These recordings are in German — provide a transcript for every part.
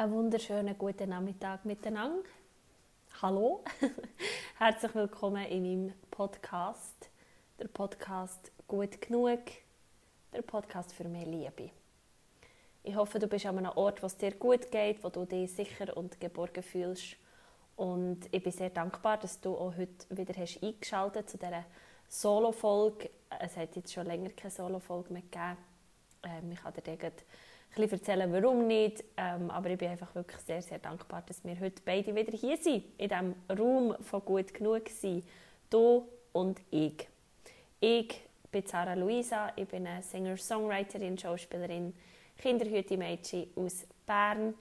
Einen wunderschönen guten Nachmittag miteinander. Hallo, herzlich willkommen in meinem Podcast, der Podcast Gut genug, der Podcast für mehr Liebe. Ich hoffe, du bist an einem Ort, wo es dir gut geht, wo du dich sicher und geborgen fühlst. Und ich bin sehr dankbar, dass du auch heute wieder hast eingeschaltet zu dieser Solo-Folge. Es hat jetzt schon länger keine Solo-Folge mehr gegeben. Ähm, ich kann dir bisschen erzählen, warum nicht. Ähm, aber ich bin einfach wirklich sehr, sehr dankbar, dass wir heute beide wieder hier sind, in diesem Raum von gut genug sein. Du und ich. Ich bin Sarah Luisa, ich bin eine Singer-Songwriterin, Schauspielerin, Kinderhüte-Mädchen aus Bern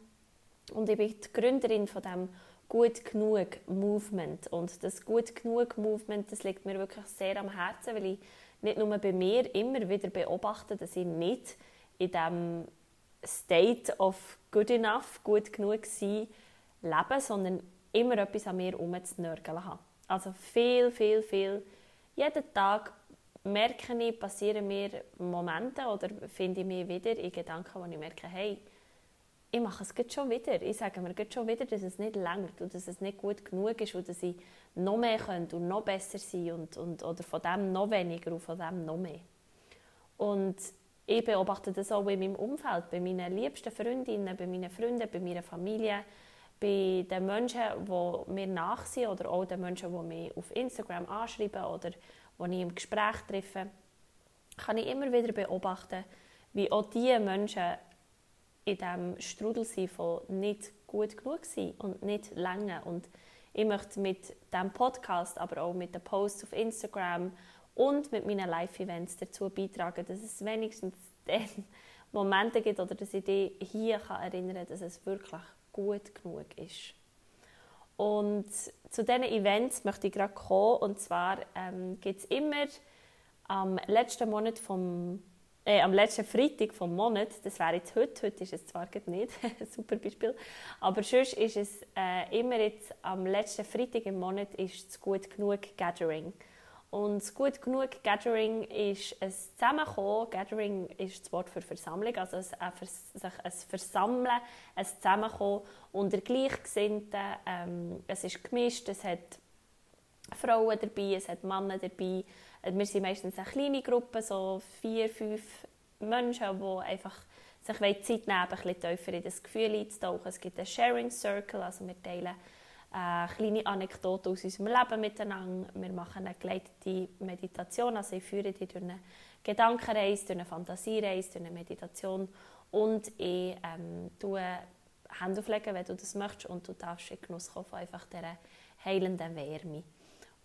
und ich bin die Gründerin von dem Gut genug Movement. Und das Gut genug Movement, das liegt mir wirklich sehr am Herzen, weil ich nicht nur bei mir immer wieder beobachte, dass ich nicht in dem State of good enough, gut genug sein, leben, sondern immer etwas an mir herumzunörgeln haben. Also viel, viel, viel. Jeden Tag merke ich, passieren mir Momente oder finde ich mich wieder in Gedanken, wo ich merke, hey, ich mache es schon wieder. Ich sage mir schon wieder, dass es nicht langt und dass es nicht gut genug ist und dass ich noch mehr könnte und noch besser sein und, und, oder von dem noch weniger und von dem noch mehr. Und ich beobachte das auch in meinem Umfeld, bei meinen liebsten Freundinnen, bei meinen Freunden, bei meiner Familie, bei den Menschen, die mir nachsehen oder auch den Menschen, die mich auf Instagram anschreiben oder die ich im Gespräch treffe, kann ich immer wieder beobachten, wie auch diese Menschen in diesem Strudel sind von nicht gut genug sein und nicht länger. Und ich möchte mit diesem Podcast, aber auch mit den Posts auf Instagram und mit meinen Live-Events dazu beitragen, dass es wenigstens dann Momente gibt oder dass ich dich hier kann erinnern kann, dass es wirklich gut genug ist. Und zu diesen Events möchte ich gerade kommen. Und zwar ähm, gibt es immer am letzten Monat vom äh, am letzten Freitag vom Monat, das wäre jetzt heute, heute ist es zwar nicht, super Beispiel, aber sonst ist es äh, immer jetzt am letzten Freitag im Monat ist das Gut Genug Gathering. Und gut genug Gathering ist ein Zusammenkommen. Gathering ist das Wort für Versammlung, also ein, sich ein Versammeln, ein Zusammenkommen unter Gleichgesinnten. Ähm, es ist gemischt, es hat Frauen dabei, es hat Männer dabei. Wir sind meistens eine kleine Gruppe, so vier, fünf Menschen, die einfach sich Zeit nehmen ein bisschen tiefer in das Gefühl einzutauchen. Es gibt einen Sharing Circle, also wir teilen äh, kleine Anekdoten aus unserem Leben miteinander. Wir machen eine geleitete Meditation, also ich führe dich durch eine Gedankenreise, durch eine Fantasiereise, durch eine Meditation und ich ähm, tue Hände auflegen, wenn du das möchtest und du darfst in Genuss kommen von einfach dieser heilenden Wärme.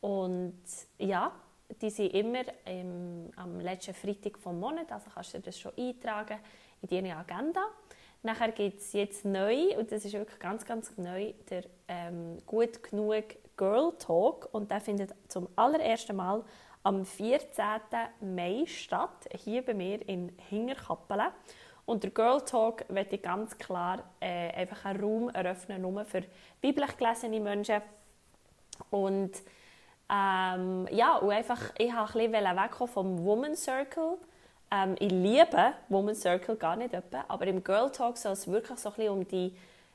Und ja, die sind immer im, am letzten Freitag vom Monat, also kannst du das schon eintragen in deine Agenda. Nachher gibt es jetzt neu, und das ist wirklich ganz, ganz neu, der ähm, «Gut genug Girl Talk». Und der findet zum allerersten Mal am 14. Mai statt, hier bei mir in Hingerkappelen. Und der Girl Talk möchte ich ganz klar äh, einfach einen Raum eröffnen, nur für weiblich gelesene Menschen. Und ähm, ja, und einfach, ich wollte ein bisschen wegkommen vom Woman Circle ähm, ich liebe Women's Circle gar nicht etwa, aber im Girl Talk soll es wirklich so ein um die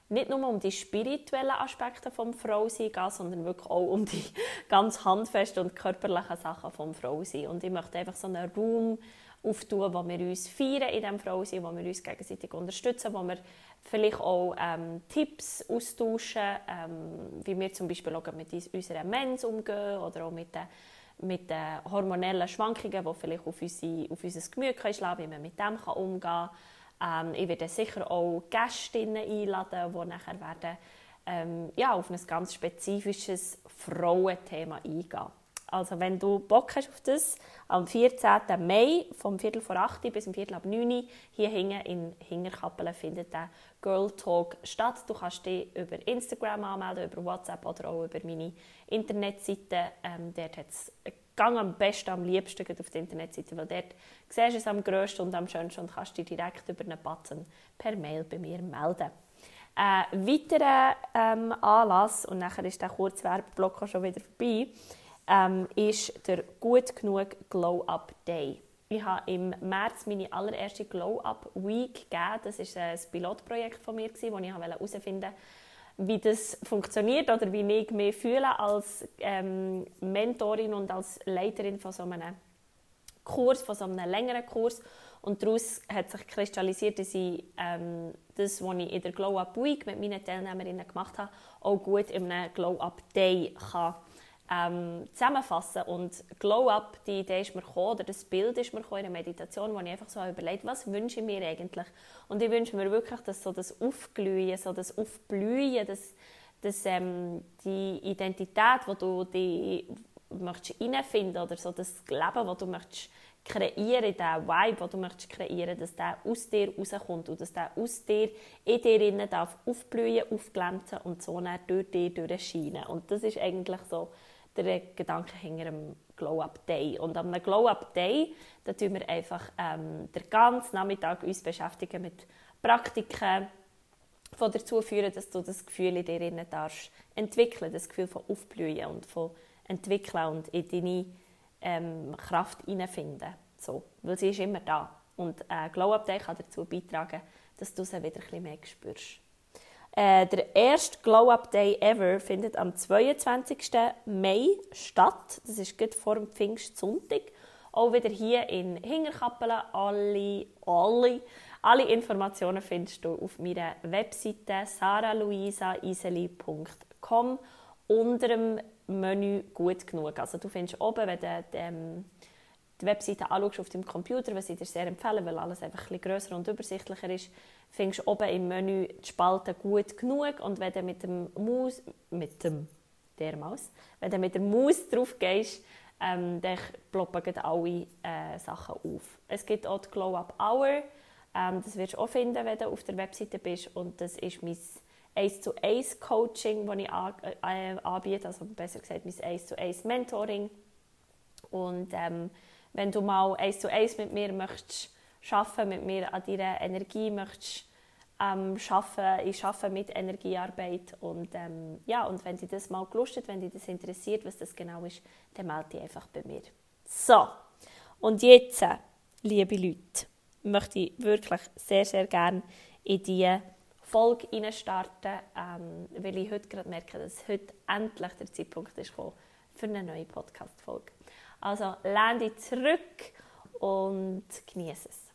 nicht nur um die spirituellen Aspekte vom Frausein gehen, sondern wirklich auch um die ganz handfesten und körperlichen Sachen vom Frausein. Und ich möchte einfach so einen Raum auftun, wo wir uns feiern in diesem Frausein, wo wir uns gegenseitig unterstützen, wo wir vielleicht auch ähm, Tipps austauschen, ähm, wie wir zum Beispiel auch mit unserer Mens umgehen oder auch mit den mit den hormonellen Schwankungen, die vielleicht auf, unsere, auf unser Gemüt schlagen wie man mit dem umgehen kann. Ähm, ich werde sicher auch Gästinnen einladen, die nachher werden, ähm, ja, auf ein ganz spezifisches Frauenthema eingehen. Also wenn du Bock hast auf das, am 14. Mai vom Viertel vor 8 bis zum Viertel ab 9 hier hinten in Hingerkappelen findet der Girl Talk statt. Du kannst dich über Instagram anmelden, über WhatsApp oder auch über meine Internetseite. Ähm, dort hat es am besten, am liebsten auf der Internetseite, weil dort siehst du es am grössten und am schönsten und kannst dich direkt über einen Button per Mail bei mir melden. Äh, weiterer ähm, Anlass, und nachher ist der Kurzwerbeblock schon wieder vorbei, ähm, ist der Gut genug Glow Up Day. ich habe im März meine allererste Glow-Up Week gegeben. Das war ein Pilotprojekt von mir, wo ich herausfinden wollte, wie das funktioniert oder wie ich mich fühle als ähm, Mentorin und als Leiterin von so einem Kurs, von so einem längeren Kurs. Und daraus hat sich kristallisiert, dass ich ähm, das, was ich in der Glow Up Week mit meinen Teilnehmerinnen gemacht habe, auch gut in einem Glow Up Day kann, ähm, zusammenfassen Und Glow Up, die Idee ist mir gekommen, oder das Bild ist mir gekommen in der Meditation, wo ich einfach so überlegt was wünsche ich mir eigentlich? Und ich wünsche mir wirklich, dass so das Aufglühen, so das Aufblühen, das, das, ähm, die Identität, wo du die möchtest reinfinden oder so das Leben, das du möchtest kreieren, den Vibe, den du möchtest kreieren, dass der aus dir rauskommt und dass der aus dir, in dir innen darf aufblühen, aufglänzen und so dann durch dich durchscheinen. Und das ist eigentlich so der Gedanke hinter dem Glow-Up Day. Und am Glow-Up Day, da tun wir einfach ähm, den ganzen Nachmittag uns beschäftigen mit Praktiken, die dazu führen, dass du das Gefühl in dir innen darfst entwickeln, das Gefühl von Aufblühen und von entwickeln und in deine ähm, Kraft hineinfinden. So, weil sie ist immer da. Und äh, Glow Up Day kann dazu beitragen, dass du sie wieder ein bisschen mehr spürst. Äh, der erste Glow Up Day ever findet am 22. Mai statt. Das ist gut vor dem Pfingstsonntag. Auch wieder hier in Hingerkappelen. Alle, alle, alle Informationen findest du auf meiner Webseite saraluisaiseli.com unter dem Menü gut genug. Also du findest oben, wenn du die Webseite anschaust auf deinem Computer, was ich dir sehr empfehle, weil alles einfach ein grösser und übersichtlicher ist, findest du oben im Menü die Spalte gut genug und wenn du mit dem Maus, mit dem, der Maus, wenn du mit der Maus drauf gehst, ähm, dann ploppen alle äh, Sachen auf. Es gibt auch die Glow Up Hour, ähm, das wirst du auch finden, wenn du auf der Webseite bist und das ist mein 1 zu 1 Coaching, das ich äh, anbiete, also besser gesagt mein 1 zu 1 Mentoring. Und ähm, wenn du mal 1 zu 1 mit mir möchtest arbeiten, mit mir an deiner Energie möchtest ähm, arbeiten, ich arbeite mit Energiearbeit und ähm, ja, und wenn dich das mal gelustet, wenn dich das interessiert, was das genau ist, dann melde dich einfach bei mir. So, und jetzt, liebe Leute, möchte ich wirklich sehr, sehr gerne in die Folge starten, ähm, weil ich heute gerade merke, dass heute endlich der Zeitpunkt ist für eine neue Podcast-Folge. Also lehn dich zurück und genieße es.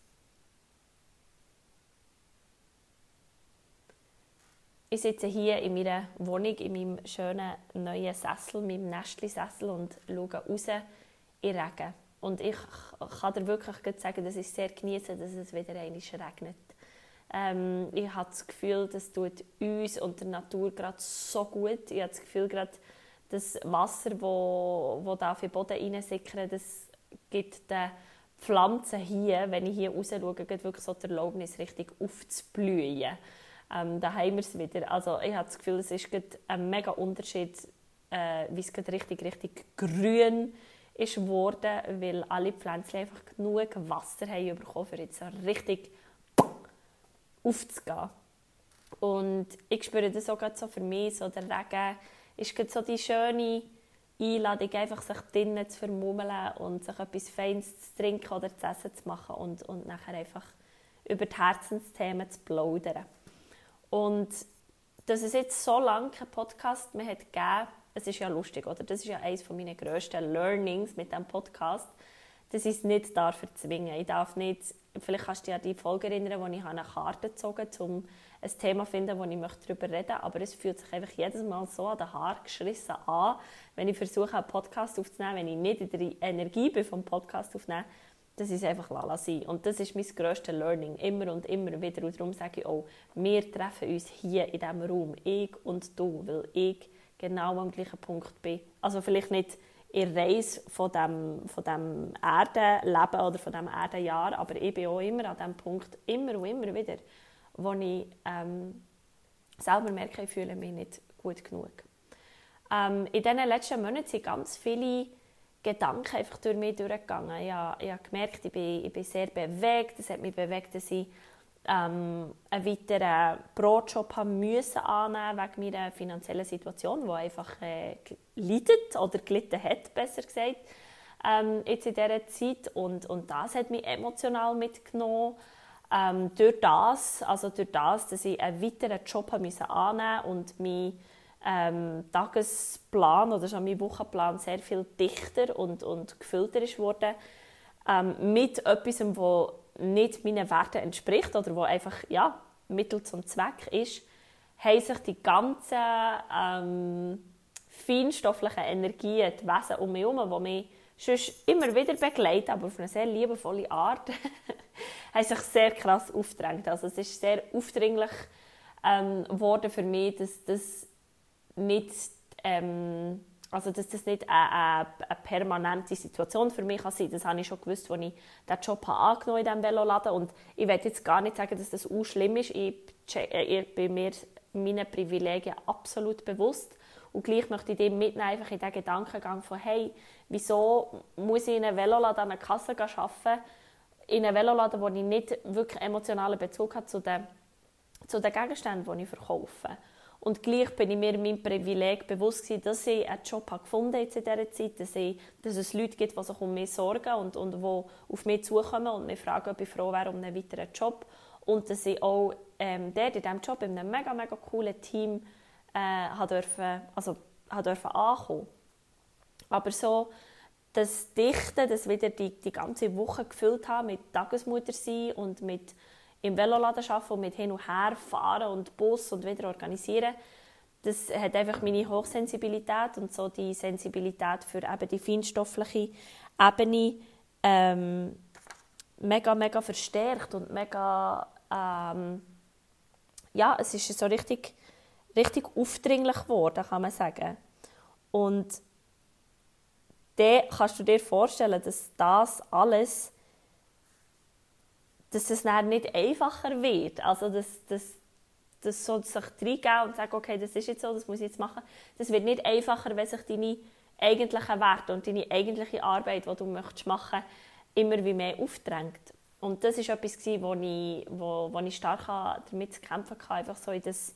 Ich sitze hier in meiner Wohnung, in meinem schönen neuen Sessel, meinem Nestli-Sessel und schaue raus in Regen. Und ich kann dir wirklich sagen, dass ich sehr genieße, dass es wieder einmal regnet. Ähm, ich habe das Gefühl, das tut uns und der Natur gerade so gut. Ich habe das Gefühl, gerade das Wasser, das wo, wo da auf den Boden reinsickert, das gibt den Pflanzen hier, wenn ich hier raus schaue, wirklich so die Erlaubnis, richtig aufzublühen. Ähm, da haben wir es wieder. Also ich habe das Gefühl, es ist ein mega Unterschied, äh, wie es richtig, richtig grün ist geworden, weil alle Pflanzen einfach genug Wasser haben bekommen, um jetzt so richtig aufzugehen. Und ich spüre das auch so für mich, so der Regen ist so die schöne Einladung, einfach sich drinnen zu vermummeln und sich etwas Feines zu trinken oder zu essen zu machen und, und nachher einfach über die Herzensthemen zu plaudern. Und dass es jetzt so lange keinen Podcast mehr hat gegeben, es ist ja lustig, oder? Das ist ja eines meiner grössten Learnings mit diesem Podcast, dass ich es nicht darf erzwingen. Ich darf nicht, vielleicht kannst du dich an die Folge erinnern, wo ich eine Karte gezogen habe, um ein Thema zu finden, wo ich darüber reden möchte. Aber es fühlt sich einfach jedes Mal so an den Haaren geschrissen an, wenn ich versuche, einen Podcast aufzunehmen, wenn ich nicht in der Energie bin vom Podcast aufzunehmen, das ist einfach lala sein. Und das ist mein grösstes Learning, immer und immer wieder. Und darum sage ich auch, wir treffen uns hier in diesem Raum, ich und du, weil ich genau am gleichen Punkt bin. Also vielleicht nicht in Reise von dem, von dem Erdenleben oder von dem Erdenjahr, aber ich bin auch immer an diesem Punkt, immer und immer wieder, wo ich ähm, selber merke, ich fühle mich nicht gut genug. Ähm, in diesen letzten Monaten sind ganz viele Gedanken einfach durch mich durchgegangen. Ich habe, ich habe gemerkt, ich bin, ich bin sehr bewegt. Es hat mich bewegt, dass ich ähm, einen weiteren Brotjob haben müssen annehmen wegen meiner finanziellen Situation, die einfach äh, leidet oder gelitten hat, besser gesagt. ähm, jetzt in dieser Zeit und, und das hat mich emotional mitgenommen. Ähm, durch das, also durch das, dass ich einen weiteren Job musste annehmen und mein ähm, Tagesplan oder schon mein Wochenplan sehr viel dichter und, und gefüllter ist worden, ähm, mit etwas, das nicht meinen Werten entspricht oder wo einfach ja, Mittel zum Zweck ist, haben sich die ganzen ähm, feinstofflichen Energien, die Wesen um mich herum, die mich sonst immer wieder begleiten, aber auf eine sehr liebevolle Art, haben sich sehr krass aufgedrängt. Also es ist sehr aufdringlich ähm, geworden für mich, dass das nicht ähm, also dass das nicht eine, eine, permanente Situation für mich kann Das habe ich schon gewusst, als ich diesen Job angenommen in diesem Veloladen Und ich will jetzt gar nicht sagen, dass das auch schlimm ist. Ich, ich bin mir meinen Privilegien absolut bewusst. Und gleich möchte ich dem mitnehmen, einfach in den Gedankengang von, hey, wieso muss ich in einem Veloladen an einer Kasse arbeiten, in einem Veloladen, wo ich nicht wirklich emotionalen Bezug habe zu den, zu den Gegenständen, die ich verkaufe. Und gleich bin ich mir meinem Privileg bewusst gewesen, dass ich einen Job habe gefunden habe in dieser Zeit, dass, ich, dass es Leute gibt, die sich um mich sorgen und, und die auf mich zukommen und mich fragen, ob ich froh wäre um einen weiteren Job. Und dass ich auch ähm, dort in diesem Job in einem mega, mega coolen Team äh, dürfen, also, dürfen ankommen. Aber so das Dichten, das wieder die, die ganze Woche gefüllt haben mit Tagesmutter sein und mit im Veloladen arbeiten und mit hin und her fahren und Bus und wieder organisieren, das hat einfach meine Hochsensibilität und so die Sensibilität für eben die feinstoffliche Ebene ähm, mega, mega verstärkt und mega, ähm, ja, es ist so richtig, richtig aufdringlich geworden, kann man sagen. Und dann kannst du dir vorstellen, dass das alles dass es dann nicht einfacher wird. Also, dass, dass, dass so sich reingeben und sagen, okay, das ist jetzt so, das muss ich jetzt machen. Das wird nicht einfacher, wenn sich deine eigentlichen Werte und deine eigentliche Arbeit, die du möchtest machen, immer wie mehr aufdrängt. Und das war etwas, wo ich, wo, wo ich stark damit zu kämpfen hatte, einfach so in das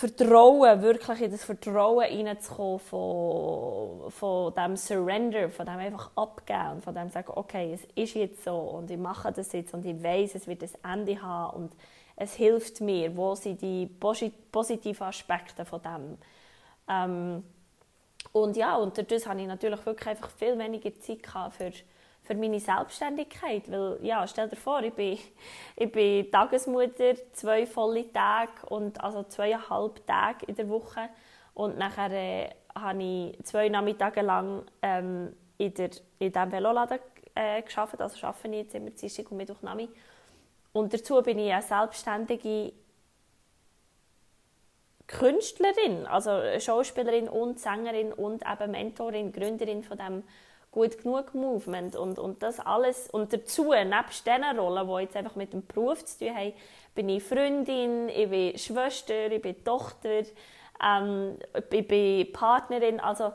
Vertrauen, wirklich in das Vertrauen reinzukommen von, von dem Surrender, von dem einfach abgeben und von dem sagen, okay, es ist jetzt so und ich mache das jetzt und ich weiß, es wird ein Ende haben und es hilft mir, wo sind die positiven Aspekte von dem. Ähm, und ja, und dadurch hatte ich natürlich wirklich einfach viel weniger Zeit für für meine Selbstständigkeit. Weil, ja, stell dir vor, ich bin, ich bin Tagesmutter, zwei volle Tage, und, also zweieinhalb Tage in der Woche. Und nachher äh, habe ich zwei Nachmittage lang ähm, in, der, in diesem Veloladen äh, gearbeitet. Also arbeite ich jetzt immer Dienstag und Mittwoch Nami. Und dazu bin ich eine selbstständige Künstlerin, also Schauspielerin und Sängerin und eben Mentorin, Gründerin von dem gut genug Movement und, und das alles. Und dazu, nebst diesen Rollen, die jetzt einfach mit dem Beruf zu tun haben, bin ich Freundin, ich bin Schwester, ich bin Tochter, ähm, ich bin Partnerin. Also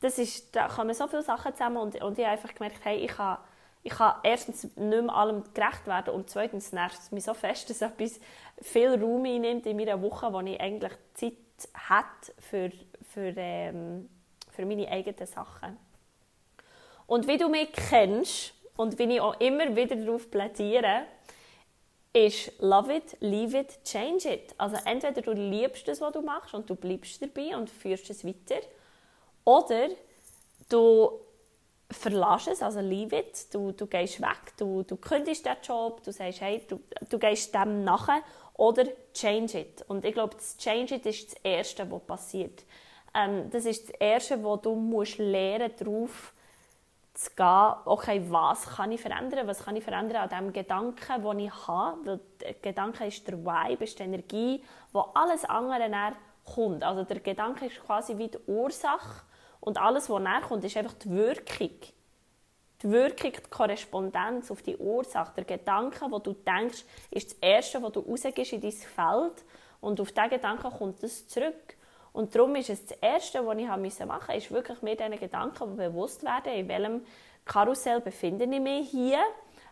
das ist, da kommen so viele Sachen zusammen und, und ich habe einfach gemerkt, hey, ich kann, ich kann erstens nicht mehr allem gerecht werden und zweitens nervt es mich so fest, dass etwas viel Raum einnimmt in meiner Woche, wo ich eigentlich Zeit habe für, für, ähm, für meine eigenen Sachen. Und wie du mich kennst und wie ich auch immer wieder darauf plädiere, ist love it, leave it, change it. Also entweder du liebst das, was du machst und du bleibst dabei und führst es weiter, oder du verlässt es, also leave it, du, du gehst weg, du, du kündigst den Job, du sagst, hey, du, du gehst dem nachher, oder change it. Und ich glaube, das change it ist das Erste, was passiert. Ähm, das ist das Erste, wo du musst lernen, darauf zu gehen, okay, was kann ich verändern, was kann ich verändern an dem Gedanken, den ich habe, weil der Gedanke ist der Vibe, ist die Energie, wo alles andere näher kommt. Also der Gedanke ist quasi wie die Ursache und alles, was näher kommt, ist einfach die Wirkung. Die Wirkung, die Korrespondenz auf die Ursache. Der Gedanke, wo du denkst, ist das Erste, was du rausgehst in dein Feld und auf diesen Gedanken kommt es zurück. Und darum ist es das Erste, was ich machen musste, ist wirklich mir diesen Gedanken bewusst werden, in welchem Karussell befinde ich mich hier,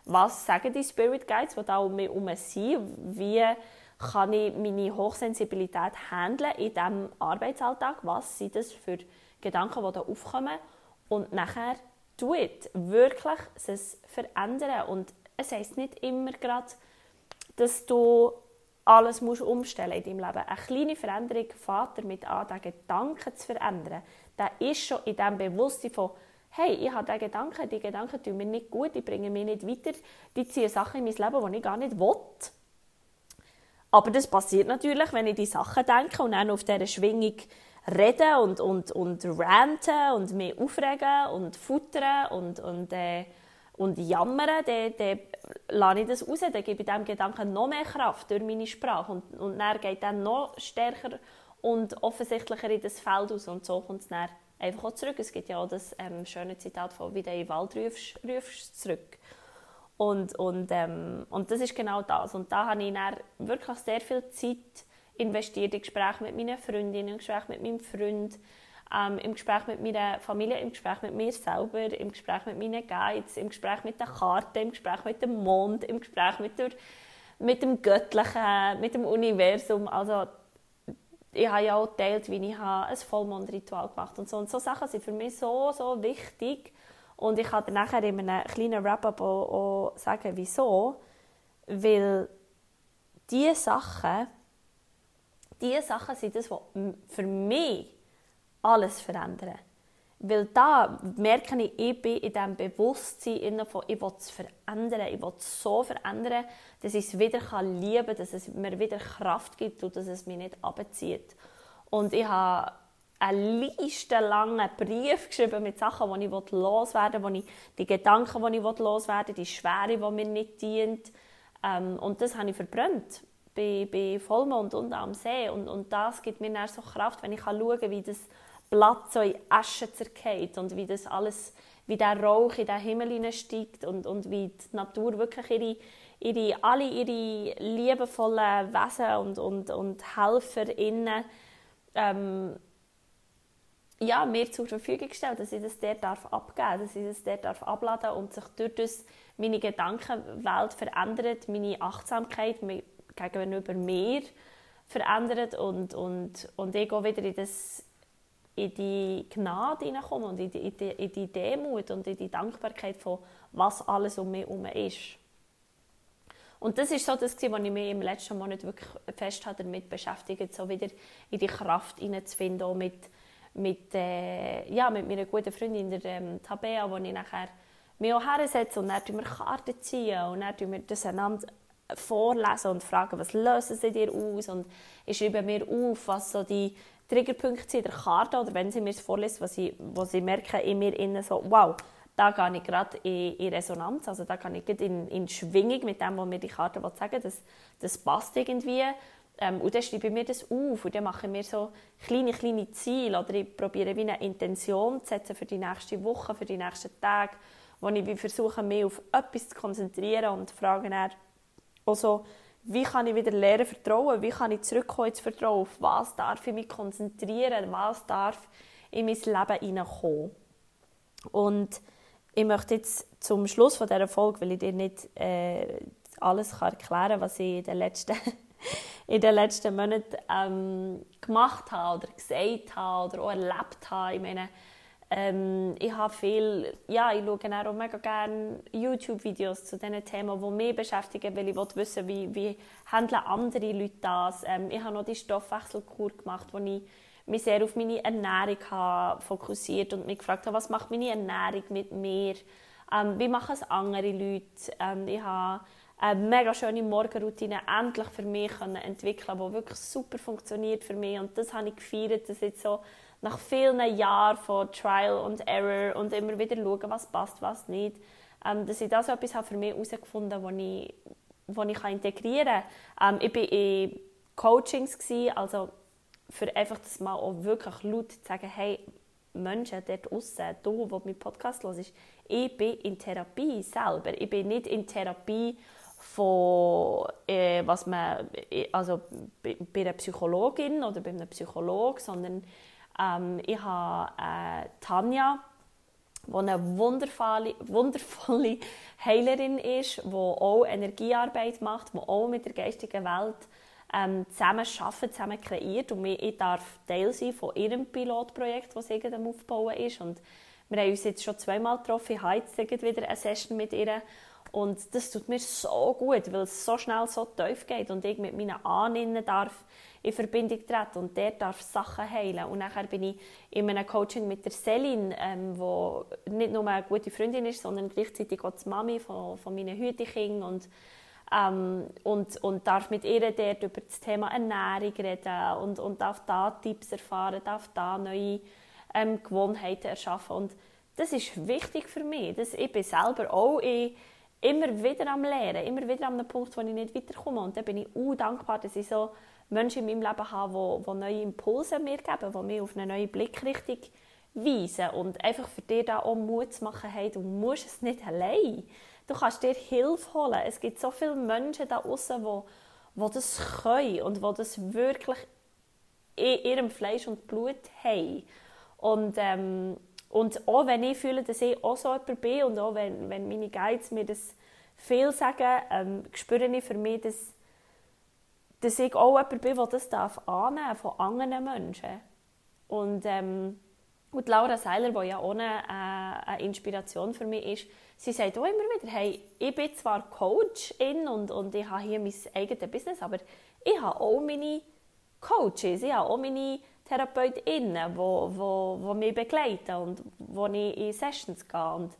was sagen die Spirit Guides, die da um mich herum sind, wie kann ich meine Hochsensibilität handeln in diesem Arbeitsalltag, was sind das für Gedanken, die da aufkommen? Und nachher tut wirklich es verändern. Und es heisst nicht immer gerade, dass du alles musst umstellen in deinem Leben. Eine kleine Veränderung fängt damit an, den Gedanken zu verändern. Der ist schon in dem Bewusstsein von, hey, ich habe diesen Gedanken, die Gedanken tun mir nicht gut, die bringen mich nicht weiter, die ziehen Sachen in mein Leben, die ich gar nicht will. Aber das passiert natürlich, wenn ich die Sachen denke und dann auf dieser Schwingung reden und, und, und ranten und mich aufregen und futtern und, und, äh, und jammern, dann, dann lasse ich das raus, dann gebe ich diesem Gedanken noch mehr Kraft durch meine Sprache und, und dann geht dann noch stärker und offensichtlicher in das Feld aus und so kommt es dann einfach auch zurück. Es gibt ja auch das ähm, schöne Zitat von «Wie du in den Wald rufst, rufst zurück». Und, und, ähm, und das ist genau das. Und da habe ich dann wirklich sehr viel Zeit investiert in Gespräche mit meinen Freundinnen, im Gespräch mit meinem Freund, ähm, im Gespräch mit meiner Familie, im Gespräch mit mir selber, im Gespräch mit meinen Guides, im Gespräch mit der Karte, im Gespräch mit dem Mond, im Gespräch mit, der, mit dem Göttlichen, mit dem Universum. Also ich habe ja auch geteilt, wie ich ein Vollmondritual gemacht und so. Und so Sachen sind für mich so, so wichtig. Und ich kann dir nachher in einem kleinen Wrap-up auch, auch sagen, wieso. Weil diese Sachen, diese Sachen sind das, was für mich alles verändern. Weil da merke ich, ich bin in diesem Bewusstsein von, ich will es verändern, ich will es so verändern, dass ich es wieder lieben kann, dass es mir wieder Kraft gibt und dass es mich nicht abzieht. Und ich habe einen listenlangen Brief geschrieben mit Sachen, die ich loswerden will, die Gedanken, die ich loswerden will, die Schwere, die mir nicht dient. Ähm, und das habe ich verbrannt bei, bei Vollmond und am See. Und, und das gibt mir dann so Kraft, wenn ich schauen kann, wie das Blatt so in Asche zergeht und wie das alles, wie der Rauch in den Himmel hineinsteigt und, und wie die Natur wirklich ihre, ihre, alle ihre liebevollen Wesen und, und, und HelferInnen ähm, ja, mir zur Verfügung stellt, dass ich das dort darf abgeben darf, dass ich das dort darf abladen und sich durch das meine Gedankenwelt verändert, meine Achtsamkeit gegenüber mir verändert und, und, und ich gehe wieder in, das, in die Gnade hineinkomme und in die, in, die, in die Demut und in die Dankbarkeit von was alles um mich herum ist. Und das ist so das, was ich mich im letzten Monat wirklich fest damit beschäftigt, so wieder in die Kraft hineinzufinden, mit mit, äh, ja, mit meiner guten Freundin, der ähm, Tabea, wo ich nachher mich auch hersetze und dann ziehen wir Karten ziehen und dann wir das einander vorlesen und fragen, was lösen sie dir aus? Und ich schreibe mir auf, was so die Triggerpunkte sind der Karte oder wenn sie mir es vorlesen, was sie, wo sie merken in mir innen so, wow, da gehe ich gerade in, in, Resonanz, also da gehe ich in, in Schwingung mit dem, was mir die Karte sagen. Das, das passt irgendwie. Ähm, und dann schreibe ich mir das auf und dann mache ich mir so kleine, kleine Ziele oder ich probiere wie eine Intention zu setzen für die nächste Woche, für die nächsten Tage, wo ich versuche, mich auf etwas zu konzentrieren und frage dann also, wie kann ich wieder lernen vertrauen, wie kann ich zurückkommen ins Vertrauen, auf was darf ich mich konzentrieren, was darf in mein Leben hineinkommen. Und ich möchte jetzt zum Schluss von dieser Folge, weil ich dir nicht äh, alles kann erklären kann, was ich in den letzten in den letzten Monaten ähm, gemacht habe oder gesagt habe oder auch erlebt habe. Ich meine, ähm, ich habe viel, ja, ich schaue auch mega gerne YouTube-Videos zu diesen Themen, die mich beschäftigen, weil ich wissen wie, wie handeln andere Leute das. Ähm, ich habe noch die Stoffwechselkur gemacht, wo ich mich sehr auf meine Ernährung habe fokussiert und mich gefragt habe, was macht meine Ernährung mit mir? Ähm, wie machen es andere Leute? Ähm, ich habe eine mega schöne Morgenroutine endlich für mich entwickeln die wirklich super funktioniert für mich. Und das habe ich gefeiert, dass jetzt so nach vielen Jahren von Trial und Error und immer wieder schauen, was passt, was nicht, ähm, dass ich das etwas für mich herausgefunden habe, ich, was ich integrieren kann. Ähm, ich war in Coachings, also für einfach das mal auch wirklich laut zu sagen, hey, Menschen dort draussen, du, der meinen Podcast hörst, ich bin in Therapie selber. Ich bin nicht in Therapie, von äh, was man also bei, bei einer Psychologin oder bei einem Psychologen, sondern ähm, ich habe äh, Tanja, die eine wundervolle, wundervolle Heilerin ist, die auch Energiearbeit macht, die auch mit der geistigen Welt ähm, zusammen arbeitet, zusammen kreiert und ich darf Teil sein von ihrem Pilotprojekt, das sie am Aufbauen ist. Und Wir haben uns jetzt schon zweimal getroffen, ich habe jetzt wieder eine Session mit ihr und das tut mir so gut, weil es so schnell so tief geht und ich mit meinen Ahnen darf in Verbindung treten und der darf Sachen heilen. Und nachher bin ich in einem Coaching mit der Celine, ähm, die nicht nur eine gute Freundin ist, sondern gleichzeitig auch die Mami von, von meinen Hütekindern und ähm, und, und darf mit ihr dort über das Thema Ernährung reden und, und darf da Tipps erfahren, darf da neue ähm, Gewohnheiten erschaffen. Und das ist wichtig für mich. Das, ich bin selber auch in, immer wieder am Lernen, immer wieder an einem Punkt, wo ich nicht weiterkomme. Und da bin ich auch dankbar, dass ich so Menschen in meinem Leben habe, die, neue Impulse mir geben, die mich auf eine neue Blickrichtung weisen und einfach für dich da auch Mut zu machen, hey, du musst es nicht allein. Du kannst dir Hilfe holen. Es gibt so viele Menschen da draußen, die, die das können und die das wirklich in ihrem Fleisch und Blut haben. Und, ähm, und auch wenn ich fühle, dass ich auch so jemand bin und auch wenn, wenn meine Guides mir das viel sagen, ähm, spüre ich für mich, dass dass ich auch jemand bin, der das darf annehmen von anderen Menschen. Und, ähm, und Laura Seiler, die ja auch eine, äh, eine, Inspiration für mich ist, sie sagt auch immer wieder, hey, ich bin zwar Coachin und, und ich habe hier mein eigenes Business, aber ich habe auch meine Coaches, ich habe auch meine TherapeutInnen, die, die, die mich begleiten und wo ich in Sessions gehe. Und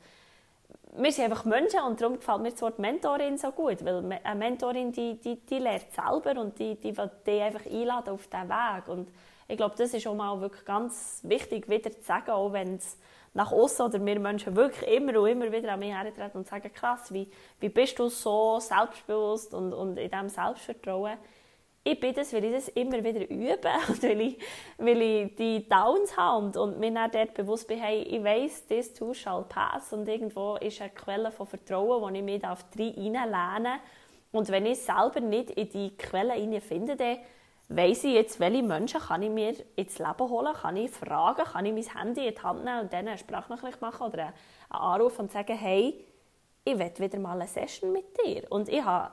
wir sind einfach Menschen und darum gefällt mir das Wort Mentorin so gut, weil eine Mentorin, die, die, die lernt selber und die, die will dich einfach einladen auf diesen Weg und ich glaube, das ist schon mal wirklich ganz wichtig, wieder zu sagen, auch wenn es nach außen oder wir Menschen wirklich immer und immer wieder an mich hertreten und sagen, krass, wie, wie bist du so selbstbewusst und, und in diesem Selbstvertrauen, ich bin das, weil ich das immer wieder übe und weil ich, weil ich die Downs habe und, mir dann dort bewusst bin, hey, ich weiss, this too shall pass und irgendwo ist eine Quelle von Vertrauen, wo ich mich da reinlehnen darf. Und wenn ich selber nicht in die Quelle finde, dann weiss ich jetzt, welche Menschen kann ich mir ins Leben holen, kann ich fragen, kann ich mein Handy in die Hand nehmen und dann eine Sprachnachricht machen oder einen Anruf und sagen, hey, ich will wieder mal eine Session mit dir. Und ich habe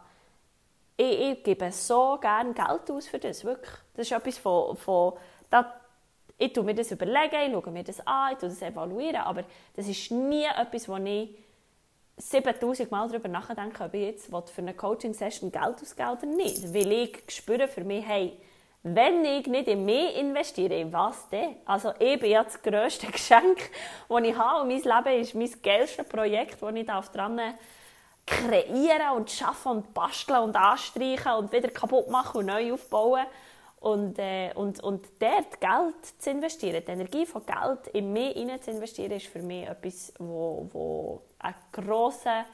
ich, ich gebe so gerne Geld aus für das, wirklich. Das ist etwas von, von da, ich tue mir das überlegen, ich schaue mir das an, ich tue das evaluieren, aber das ist nie etwas, wo ich 7000 Mal darüber nachdenke, ob ich jetzt für eine Coaching-Session Geld ausgebe oder nicht. Weil ich spüre für mich, hey, wenn ich nicht in mich investiere, in was denn? Also ich bin ja das grösste Geschenk, das ich habe und mein Leben ist mein geilstes Projekt, das ich dran kreieren und schaffen und basteln und anstreichen und wieder kaputt machen und neu aufbauen. Und, äh, und, und dort Geld zu investieren, die Energie von Geld in mich hinein zu investieren, ist für mich etwas, wo, wo ein grosser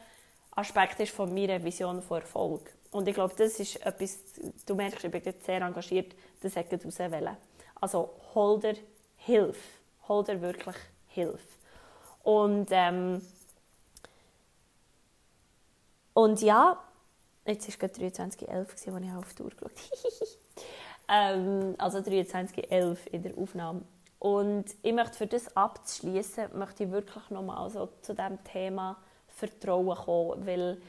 Aspekt ist von meiner Vision von Erfolg. Und ich glaube, das ist etwas, du merkst, ich bin jetzt sehr engagiert, das hätte ich auswählen. Also hol dir Hilfe. Hol dir wirklich Hilfe. Und ähm, und ja, jetzt war es 23.11 als ich auf die Uhr geschaut ähm, Also 23.11 in der Aufnahme. Und ich möchte für das abzuschließen, möchte ich wirklich nochmal so zu diesem Thema Vertrauen kommen, weil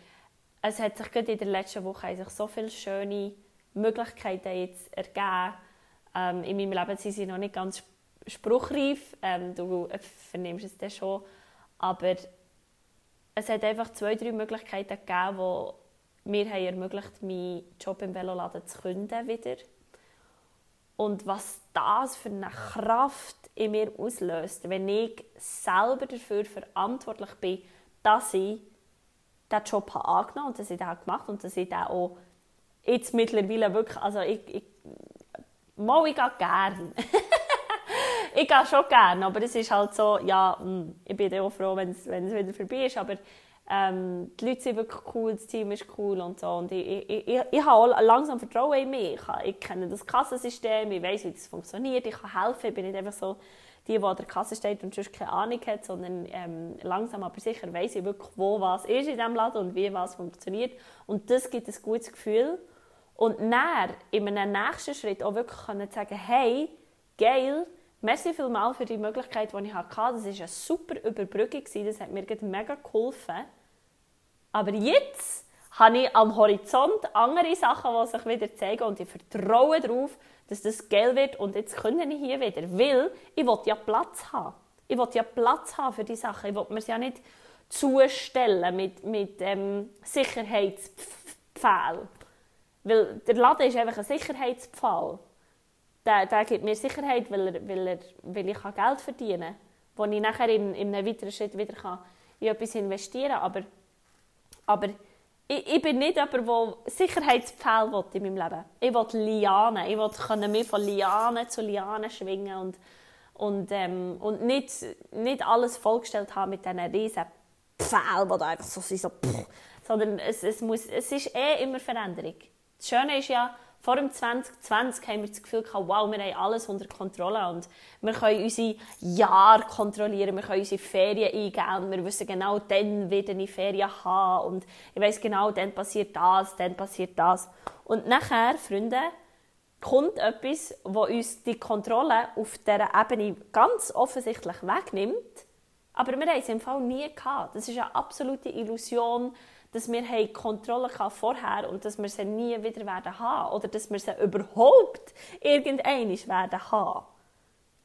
es hat sich gerade in der letzten Woche sich so viele schöne Möglichkeiten jetzt ergeben. Ähm, in meinem Leben sind sie noch nicht ganz spruchreif, ähm, du vernimmst es dann schon, aber es hat einfach zwei, drei Möglichkeiten gegeben, die mir haben ermöglicht meinen Job im Veloladen zu künden wieder. Und was das für eine Kraft in mir auslöst, wenn ich selber dafür verantwortlich bin, dass ich diesen Job habe angenommen und dass ich den gemacht habe und dass ich den auch jetzt mittlerweile wirklich, also ich, ich mal, ich gehe gerne. ich gehe schon gerne, aber es ist halt so, ja, hm, ich bin auch froh, wenn es wieder vorbei ist, aber ähm, die Leute sind wirklich cool, das Team ist cool und so und ich, ich, ich, ich habe langsam Vertrauen in mich. Ich, ich kenne das Kassensystem, ich weiß, wie das funktioniert, ich kann helfen, ich bin nicht einfach so die, die an der Kasse steht und sonst keine Ahnung hat, sondern ähm, langsam aber sicher weiß ich wirklich, wo was ist in diesem Laden und wie was funktioniert. Und das gibt ein gutes Gefühl. Und dann in einem nächsten Schritt auch wirklich können sagen, hey, geil, Merci vielmals für die Möglichkeit, die ich hatte. Das war eine super Überbrückung. Das hat mir mega geholfen. Aber jetzt habe ich am Horizont andere Sachen, die sich wieder zeigen und ich vertraue darauf, dass das geil wird und jetzt können ich hier wieder, weil ich will ja Platz haben. ich will ja Platz haben für die Sachen. Ich will mir ja nicht zustellen mit, mit ähm, Sicherheitspfählen. Weil der Laden ist einfach ein Sicherheitspfahl. Der, der gibt mir Sicherheit, weil, er, weil, er, weil ich Geld verdienen kann, wo ich nachher in, in einem weiteren Schritt wieder kann in etwas investieren kann. Aber, aber ich, ich bin nicht jemand, der Sicherheitspfähle will in meinem Leben Ich will Lianen. Ich will mich von Lianen zu Lianen schwingen und, und, ähm, und nicht, nicht alles vollgestellt haben mit diesen riesen Pfählen, die einfach so sind, so sondern es, es, muss, es ist eh immer Veränderung. Das Schöne ist ja, vor dem 2020 haben wir das Gefühl gehabt, wow, wir haben alles unter Kontrolle und wir können unsere Jahre kontrollieren, wir können unsere Ferien eingeben, wir wissen genau, dann werden ich Ferien haben und ich weiß genau, dann passiert das, dann passiert das. Und nachher, Freunde, kommt etwas, wo uns die Kontrolle auf dieser Ebene ganz offensichtlich wegnimmt, aber wir haben es im Fall nie gehabt. Das ist eine absolute Illusion, dass wir Kontrolle vorher und dass wir sie nie wieder werden haben oder dass wir sie überhaupt irgendwann werden haben.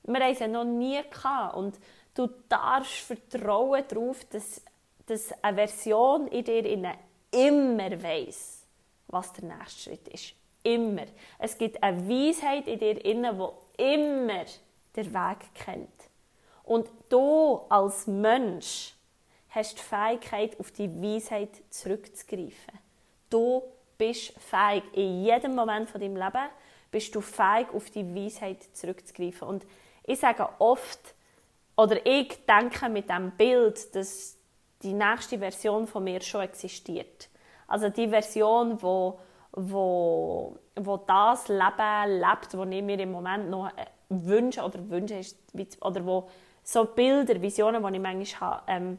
Wir haben sie noch nie gehabt und du darfst vertrauen darauf, dass, dass eine Version in dir immer weiß, was der nächste Schritt ist. Immer. Es gibt eine Weisheit in dir die immer den Weg kennt. Und du als Mensch hast die Fähigkeit, auf die Weisheit zurückzugreifen. Du bist fähig, in jedem Moment von deinem Leben bist du fähig, auf die Weisheit zurückzugreifen. Und ich sage oft, oder ich denke mit dem Bild, dass die nächste Version von mir schon existiert. Also die Version, wo, wo, wo das Leben lebt, das ich mir im Moment noch äh, wünsche oder wünsche, oder wo so Bilder, Visionen, die ich manchmal habe, ähm,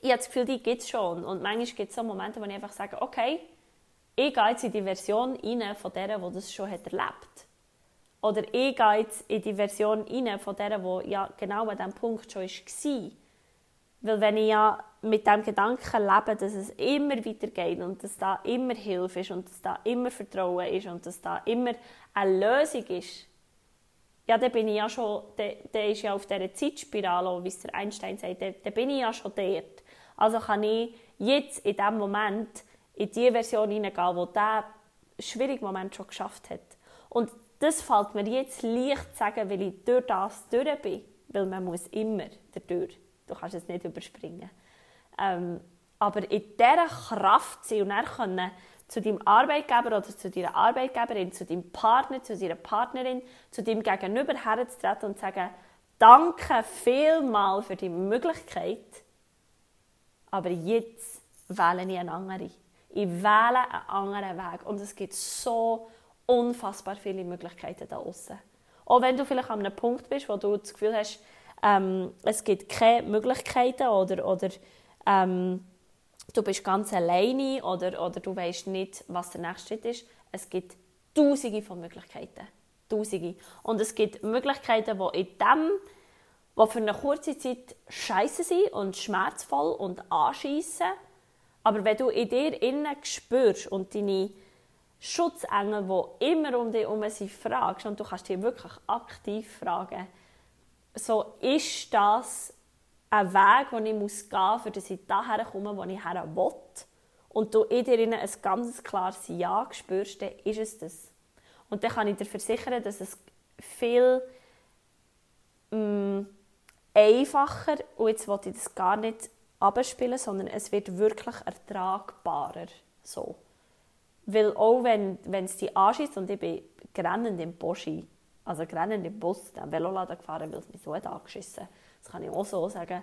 ich habe das Gefühl, die gibt es schon. Und manchmal gibt es so Momente, wo ich einfach sage, okay, ich gehe jetzt in die Version rein von der, die das schon hat erlebt Oder ich gehe jetzt in die Version rein von der, die ja genau an diesem Punkt schon war. Weil wenn ich ja mit dem Gedanken lebe, dass es immer weitergeht und dass da immer Hilfe ist und dass da immer Vertrauen ist und dass da immer eine Lösung ist, ja, dann bin ich ja schon, der ist ja auf dieser Zeitspirale, wie es der Einstein sagt, dann bin ich ja schon dort. Also kann ich jetzt in diesem Moment in die Version hineingehen, die dieser schwierige Moment schon geschafft hat. Und das fällt mir jetzt leicht zu sagen, weil ich durch das durch bin. Weil man muss immer dadurch. Du kannst es nicht überspringen. Ähm, aber in dieser Kraft sein und zu deinem Arbeitgeber oder zu deiner Arbeitgeberin, zu deinem Partner, zu deiner Partnerin, zu deinem Gegenüber herzutreten und zu sagen, danke vielmal für die Möglichkeit, aber jetzt wähle ich eine andere. Ich wähle einen anderen Weg. Und es gibt so unfassbar viele Möglichkeiten da außen. Auch wenn du vielleicht an einem Punkt bist, wo du das Gefühl hast, ähm, es gibt keine Möglichkeiten oder, oder ähm, du bist ganz alleine oder, oder du weißt nicht, was der nächste Schritt ist. Es gibt tausende von Möglichkeiten. Tausende. Und es gibt Möglichkeiten, die in dem die für eine kurze Zeit scheiße sind und schmerzvoll und anschiessen. Aber wenn du in dir innen spürst und deine Schutzengel, die immer um dich herum sind, fragst, und du kannst dich wirklich aktiv fragen, so ist das ein Weg, den ich muss gehen muss, damit ich daher komme, wo ich her will, und du in dir ein ganz klares Ja spürst, dann ist es das. Und dann kann ich dir versichern, dass es viel mm, einfacher, und jetzt wollte ich das gar nicht abspielen, sondern es wird wirklich ertragbarer. So. Weil auch wenn, wenn es dich anschießt und ich bin grennend im Boschi, also grennend im Bus, den Veloladen gefahren, weil es mich so hat angeschissen Das kann ich auch so sagen.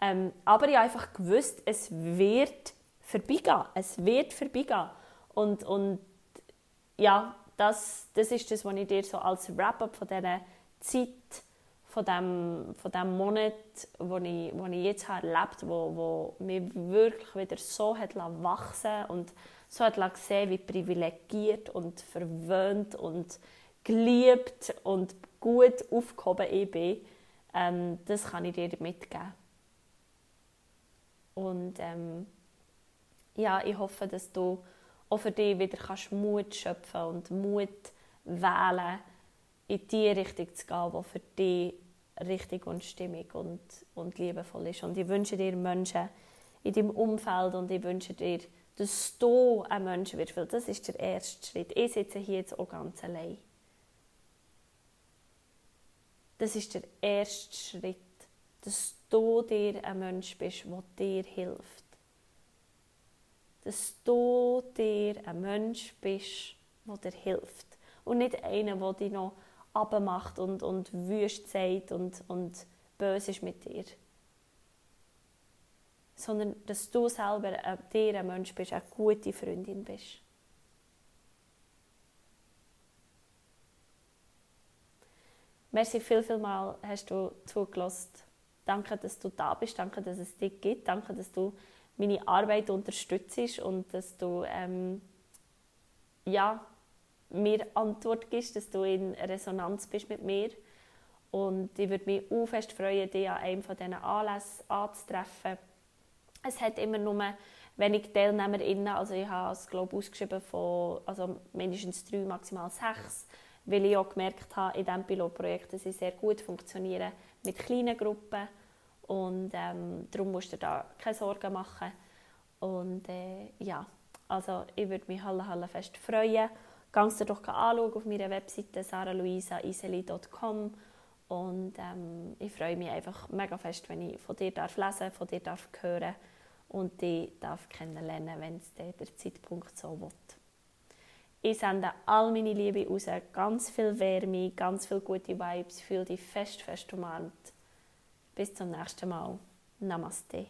Ähm, aber ich habe einfach gewusst, es wird vorbeigehen. Es wird vorbeigehen. Und, und ja, das, das ist das, was ich dir so als Wrap-up von dieser Zeit von dem, von dem Monat, wo ich, wo ich jetzt habe erlebt habe, wo, wo mich wirklich wieder so hat wachsen und so hat gesehen, wie privilegiert und verwöhnt und geliebt und gut aufgehoben ich bin, ähm, das kann ich dir mitgeben. Und ähm, ja, ich hoffe, dass du auch für dich wieder kannst Mut schöpfen und Mut wählen, in die Richtung zu gehen, die für dich richtig und stimmig und, und liebevoll ist. Und ich wünsche dir Menschen in deinem Umfeld und ich wünsche dir, dass du ein Mensch wirst, weil das ist der erste Schritt. Ich sitze hier jetzt auch ganz allein. Das ist der erste Schritt, dass du dir ein Mensch bist, der dir hilft. Dass du dir ein Mensch bist, der dir hilft. Und nicht einer, der dich noch abmacht und, und wüst sagt und, und böse ist mit dir. Sondern dass du selber äh, dir ein Mensch bist, eine gute Freundin bist. Merci viel, viel mal hast du zugelassen. Danke, dass du da bist. Danke, dass es dich gibt. Danke, dass du meine Arbeit unterstützt und dass du ähm, ja, mir Antwort gibst, dass du in Resonanz bist mit mir. Und ich würde mich auch fest freuen, dich an einem von diesen Anlässen anzutreffen. Es hat immer nur wenig TeilnehmerInnen, also ich habe es glaube ausgeschrieben von also mindestens drei, maximal sechs, weil ich auch gemerkt habe in diesem Pilotprojekt, dass sie sehr gut funktionieren mit kleinen Gruppen und ähm, darum musst du da keine Sorgen machen. Und äh, ja, also ich würde mich halle, halle fest freuen Kannst du doch anschauen auf meiner Webseite saraluisaiseli.com und ähm, ich freue mich einfach mega fest, wenn ich von dir darf lesen, von dir darf hören und dich darf kennenlernen, wenn es der Zeitpunkt so wird. Ich sende all meine Liebe raus, ganz viel Wärme, ganz viele gute Vibes, fühle dich fest, fest umarmt. Bis zum nächsten Mal. Namaste.